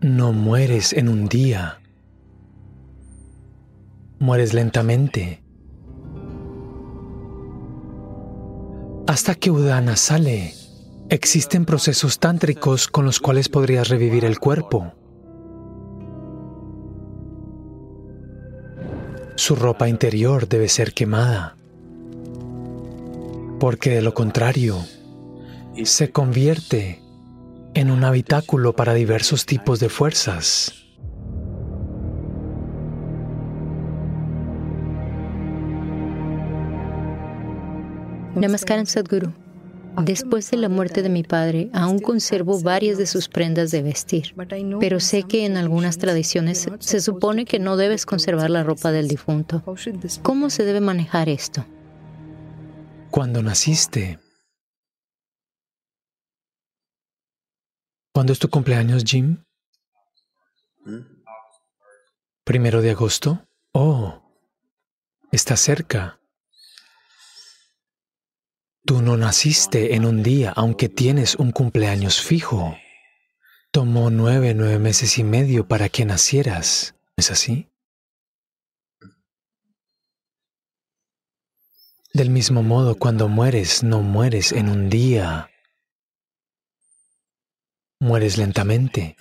no mueres en un día. Mueres lentamente. Hasta que Udana sale, existen procesos tántricos con los cuales podrías revivir el cuerpo. Su ropa interior debe ser quemada, porque de lo contrario, se convierte en un habitáculo para diversos tipos de fuerzas. Namaskaram Sadhguru. Después de la muerte de mi padre, aún conservo varias de sus prendas de vestir, pero sé que en algunas tradiciones se supone que no debes conservar la ropa del difunto. ¿Cómo se debe manejar esto? Cuando naciste, ¿Cuándo es tu cumpleaños, Jim? ¿Primero de agosto? Oh, está cerca. Tú no naciste en un día, aunque tienes un cumpleaños fijo. Tomó nueve, nueve meses y medio para que nacieras. ¿Es así? Del mismo modo, cuando mueres, no mueres en un día mueres lentamente.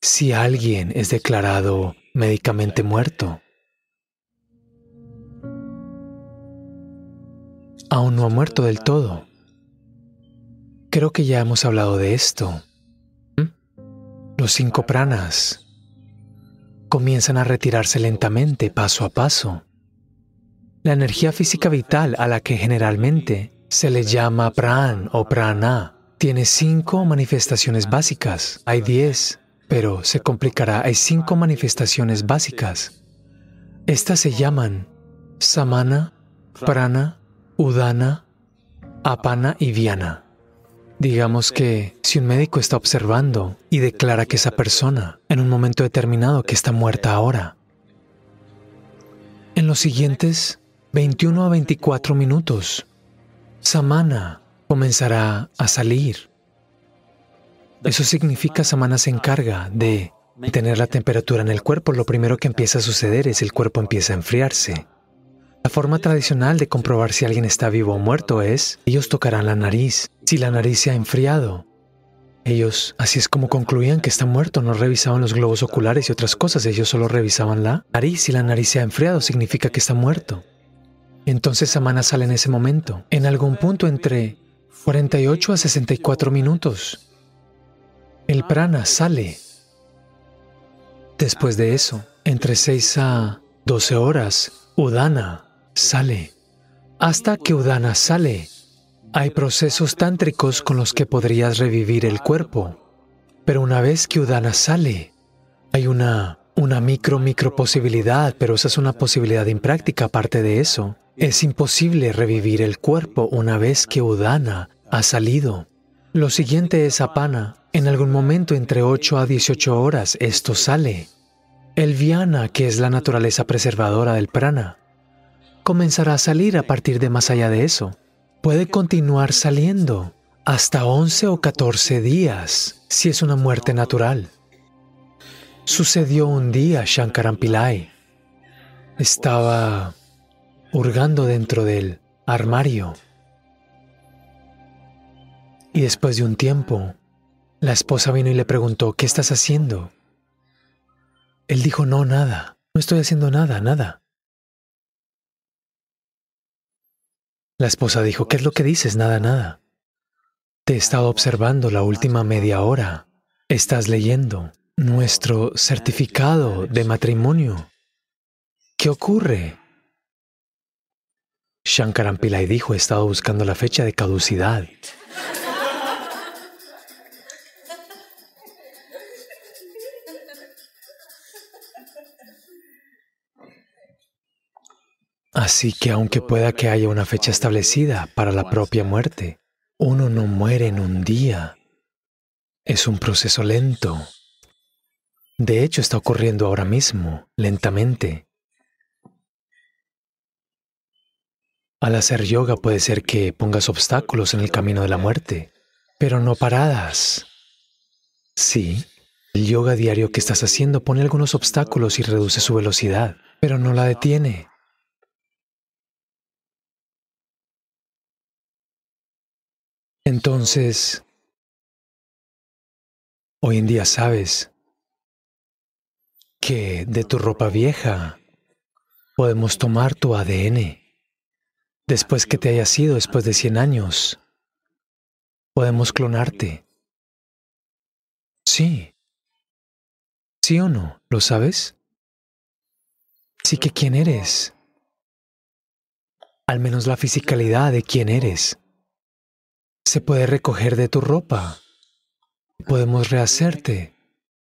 Si alguien es declarado médicamente muerto, aún no ha muerto del todo. Creo que ya hemos hablado de esto. Los cinco pranas comienzan a retirarse lentamente, paso a paso. La energía física vital a la que generalmente se le llama pran o prana. Tiene cinco manifestaciones básicas. Hay diez, pero se complicará. Hay cinco manifestaciones básicas. Estas se llaman samana, prana, udana, apana y viana. Digamos que si un médico está observando y declara que esa persona, en un momento determinado, que está muerta ahora, en los siguientes 21 a 24 minutos, Samana comenzará a salir. Eso significa Samana se encarga de tener la temperatura en el cuerpo. Lo primero que empieza a suceder es el cuerpo empieza a enfriarse. La forma tradicional de comprobar si alguien está vivo o muerto es, ellos tocarán la nariz. Si la nariz se ha enfriado, ellos, así es como concluían que está muerto, no revisaban los globos oculares y otras cosas, ellos solo revisaban la nariz. Si la nariz se ha enfriado, significa que está muerto. Entonces Samana sale en ese momento, en algún punto entre 48 a 64 minutos. El prana sale. Después de eso, entre 6 a 12 horas, Udana sale. Hasta que Udana sale, hay procesos tántricos con los que podrías revivir el cuerpo. Pero una vez que Udana sale, hay una, una micro, micro posibilidad, pero esa es una posibilidad impráctica aparte de eso. Es imposible revivir el cuerpo una vez que Udana ha salido. Lo siguiente es Apana. En algún momento entre 8 a 18 horas esto sale. El Viana, que es la naturaleza preservadora del prana, comenzará a salir a partir de más allá de eso. Puede continuar saliendo hasta 11 o 14 días si es una muerte natural. Sucedió un día Shankaran Pillai. Estaba hurgando dentro del armario. Y después de un tiempo, la esposa vino y le preguntó, ¿qué estás haciendo? Él dijo, no, nada, no estoy haciendo nada, nada. La esposa dijo, ¿qué es lo que dices? Nada, nada. Te he estado observando la última media hora. Estás leyendo nuestro certificado de matrimonio. ¿Qué ocurre? Shankaran Pillai dijo, he estado buscando la fecha de caducidad. Así que aunque pueda que haya una fecha establecida para la propia muerte, uno no muere en un día. Es un proceso lento. De hecho, está ocurriendo ahora mismo, lentamente. Al hacer yoga puede ser que pongas obstáculos en el camino de la muerte, pero no paradas. Sí, el yoga diario que estás haciendo pone algunos obstáculos y reduce su velocidad, pero no la detiene. Entonces, hoy en día sabes que de tu ropa vieja podemos tomar tu ADN. Después que te hayas ido, después de 100 años, podemos clonarte. Sí. ¿Sí o no? ¿Lo sabes? Sí que quién eres. Al menos la fisicalidad de quién eres se puede recoger de tu ropa. Podemos rehacerte,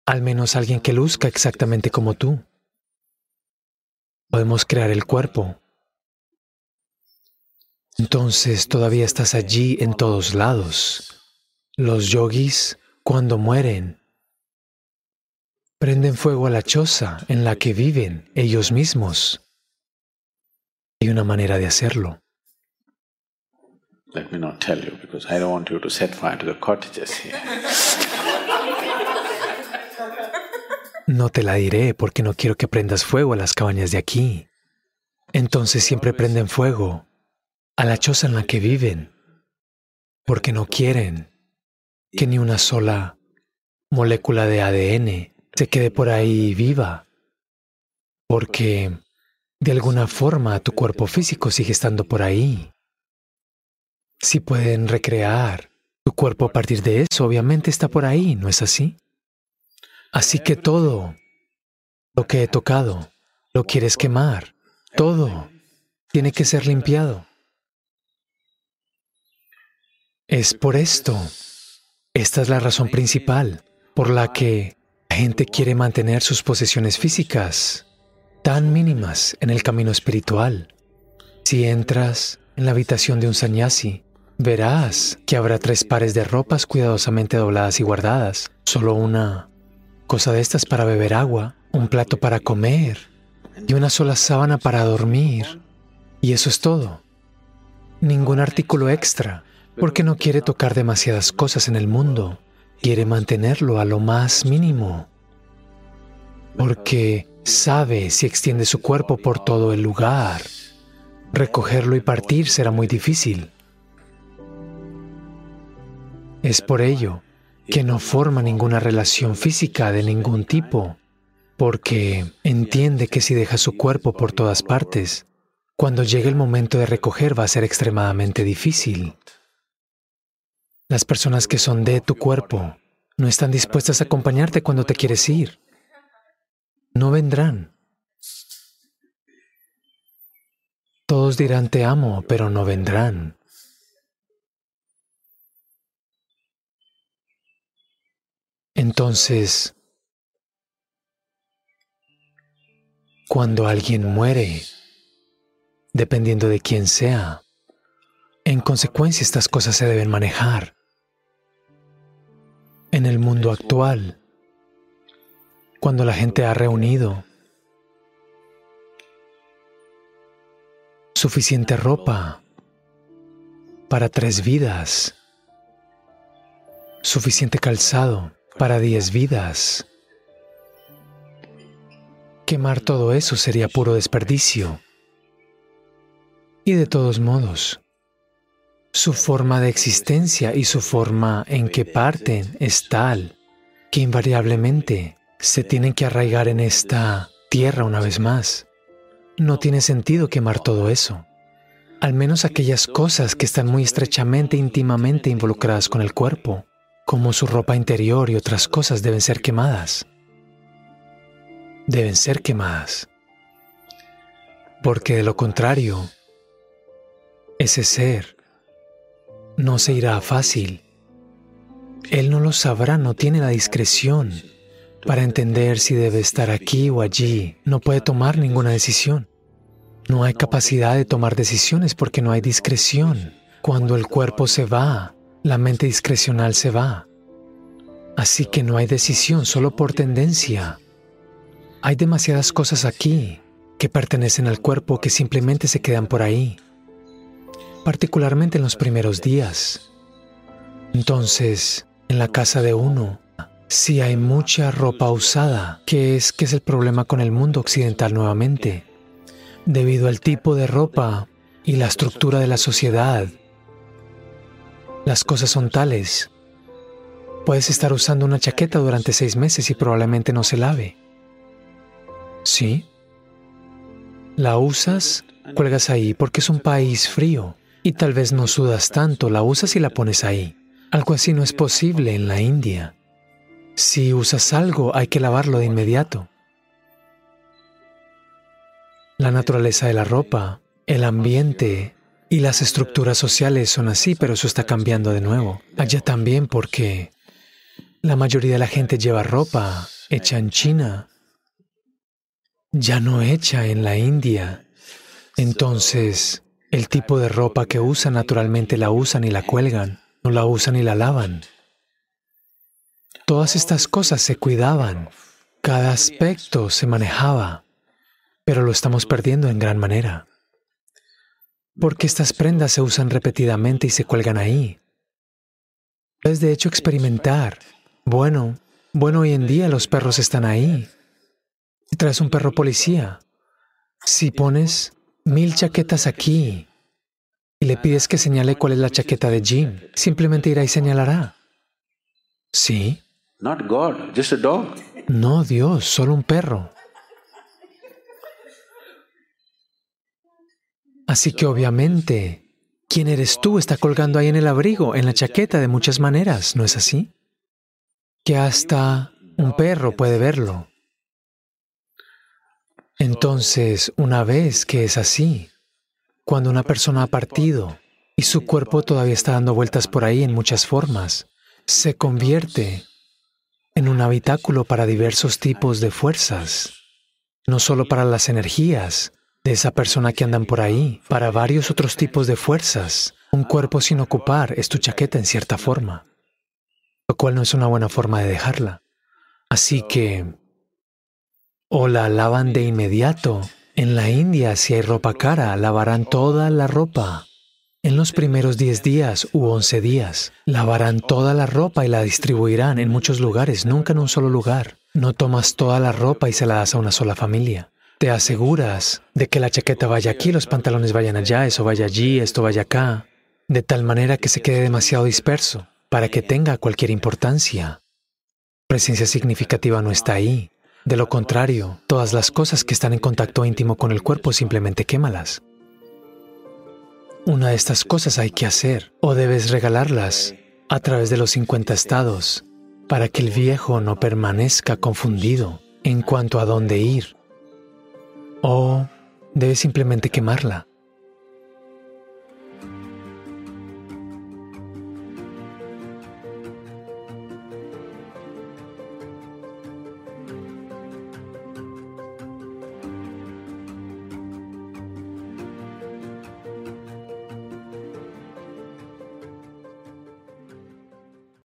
al menos alguien que luzca exactamente como tú. Podemos crear el cuerpo. Entonces todavía estás allí en todos lados. Los yogis, cuando mueren, prenden fuego a la choza en la que viven ellos mismos. Hay una manera de hacerlo. Let me not tell you because I don't want you to set fire to the cottages here. No te la diré porque no quiero que prendas fuego a las cabañas de aquí. Entonces siempre prenden fuego a la choza en la que viven, porque no quieren que ni una sola molécula de ADN se quede por ahí viva, porque de alguna forma tu cuerpo físico sigue estando por ahí. Si pueden recrear tu cuerpo a partir de eso, obviamente está por ahí, ¿no es así? Así que todo lo que he tocado, lo quieres quemar, todo tiene que ser limpiado. Es por esto, esta es la razón principal por la que la gente quiere mantener sus posesiones físicas tan mínimas en el camino espiritual. Si entras en la habitación de un sannyasi, Verás que habrá tres pares de ropas cuidadosamente dobladas y guardadas, solo una cosa de estas para beber agua, un plato para comer y una sola sábana para dormir. Y eso es todo. Ningún artículo extra, porque no quiere tocar demasiadas cosas en el mundo, quiere mantenerlo a lo más mínimo, porque sabe si extiende su cuerpo por todo el lugar. Recogerlo y partir será muy difícil. Es por ello que no forma ninguna relación física de ningún tipo, porque entiende que si deja su cuerpo por todas partes, cuando llegue el momento de recoger va a ser extremadamente difícil. Las personas que son de tu cuerpo no están dispuestas a acompañarte cuando te quieres ir. No vendrán. Todos dirán te amo, pero no vendrán. Entonces, cuando alguien muere, dependiendo de quién sea, en consecuencia estas cosas se deben manejar. En el mundo actual, cuando la gente ha reunido suficiente ropa para tres vidas, suficiente calzado, para diez vidas. Quemar todo eso sería puro desperdicio. Y de todos modos, su forma de existencia y su forma en que parten es tal que invariablemente se tienen que arraigar en esta tierra una vez más. No tiene sentido quemar todo eso. Al menos aquellas cosas que están muy estrechamente, íntimamente involucradas con el cuerpo como su ropa interior y otras cosas deben ser quemadas. Deben ser quemadas. Porque de lo contrario, ese ser no se irá fácil. Él no lo sabrá, no tiene la discreción para entender si debe estar aquí o allí. No puede tomar ninguna decisión. No hay capacidad de tomar decisiones porque no hay discreción. Cuando el cuerpo se va, la mente discrecional se va. Así que no hay decisión solo por tendencia. Hay demasiadas cosas aquí que pertenecen al cuerpo que simplemente se quedan por ahí, particularmente en los primeros días. Entonces, en la casa de uno, si hay mucha ropa usada, ¿qué es, qué es el problema con el mundo occidental nuevamente? Debido al tipo de ropa y la estructura de la sociedad, las cosas son tales. Puedes estar usando una chaqueta durante seis meses y probablemente no se lave. ¿Sí? La usas, cuelgas ahí porque es un país frío y tal vez no sudas tanto, la usas y la pones ahí. Algo así no es posible en la India. Si usas algo, hay que lavarlo de inmediato. La naturaleza de la ropa, el ambiente y las estructuras sociales son así, pero eso está cambiando de nuevo. Allá también porque la mayoría de la gente lleva ropa hecha en China, ya no hecha en la India. Entonces, el tipo de ropa que usan naturalmente la usan y la cuelgan, no la usan y la lavan. Todas estas cosas se cuidaban, cada aspecto se manejaba, pero lo estamos perdiendo en gran manera. Porque estas prendas se usan repetidamente y se cuelgan ahí. Es de hecho experimentar. Bueno, bueno, hoy en día los perros están ahí. Si traes un perro policía, si pones mil chaquetas aquí y le pides que señale cuál es la chaqueta de Jim, simplemente irá y señalará. ¿Sí? No Dios, solo un perro. Así que obviamente, ¿quién eres tú? Está colgando ahí en el abrigo, en la chaqueta, de muchas maneras, ¿no es así? Que hasta un perro puede verlo. Entonces, una vez que es así, cuando una persona ha partido y su cuerpo todavía está dando vueltas por ahí en muchas formas, se convierte en un habitáculo para diversos tipos de fuerzas, no solo para las energías de esa persona que andan por ahí, para varios otros tipos de fuerzas. Un cuerpo sin ocupar es tu chaqueta en cierta forma, lo cual no es una buena forma de dejarla. Así que o la lavan de inmediato. En la India, si hay ropa cara, lavarán toda la ropa. En los primeros 10 días u 11 días, lavarán toda la ropa y la distribuirán en muchos lugares, nunca en un solo lugar. No tomas toda la ropa y se la das a una sola familia. Te aseguras de que la chaqueta vaya aquí, los pantalones vayan allá, eso vaya allí, esto vaya acá, de tal manera que se quede demasiado disperso para que tenga cualquier importancia. Presencia significativa no está ahí. De lo contrario, todas las cosas que están en contacto íntimo con el cuerpo simplemente quémalas. Una de estas cosas hay que hacer o debes regalarlas a través de los 50 estados para que el viejo no permanezca confundido en cuanto a dónde ir. O debes simplemente quemarla.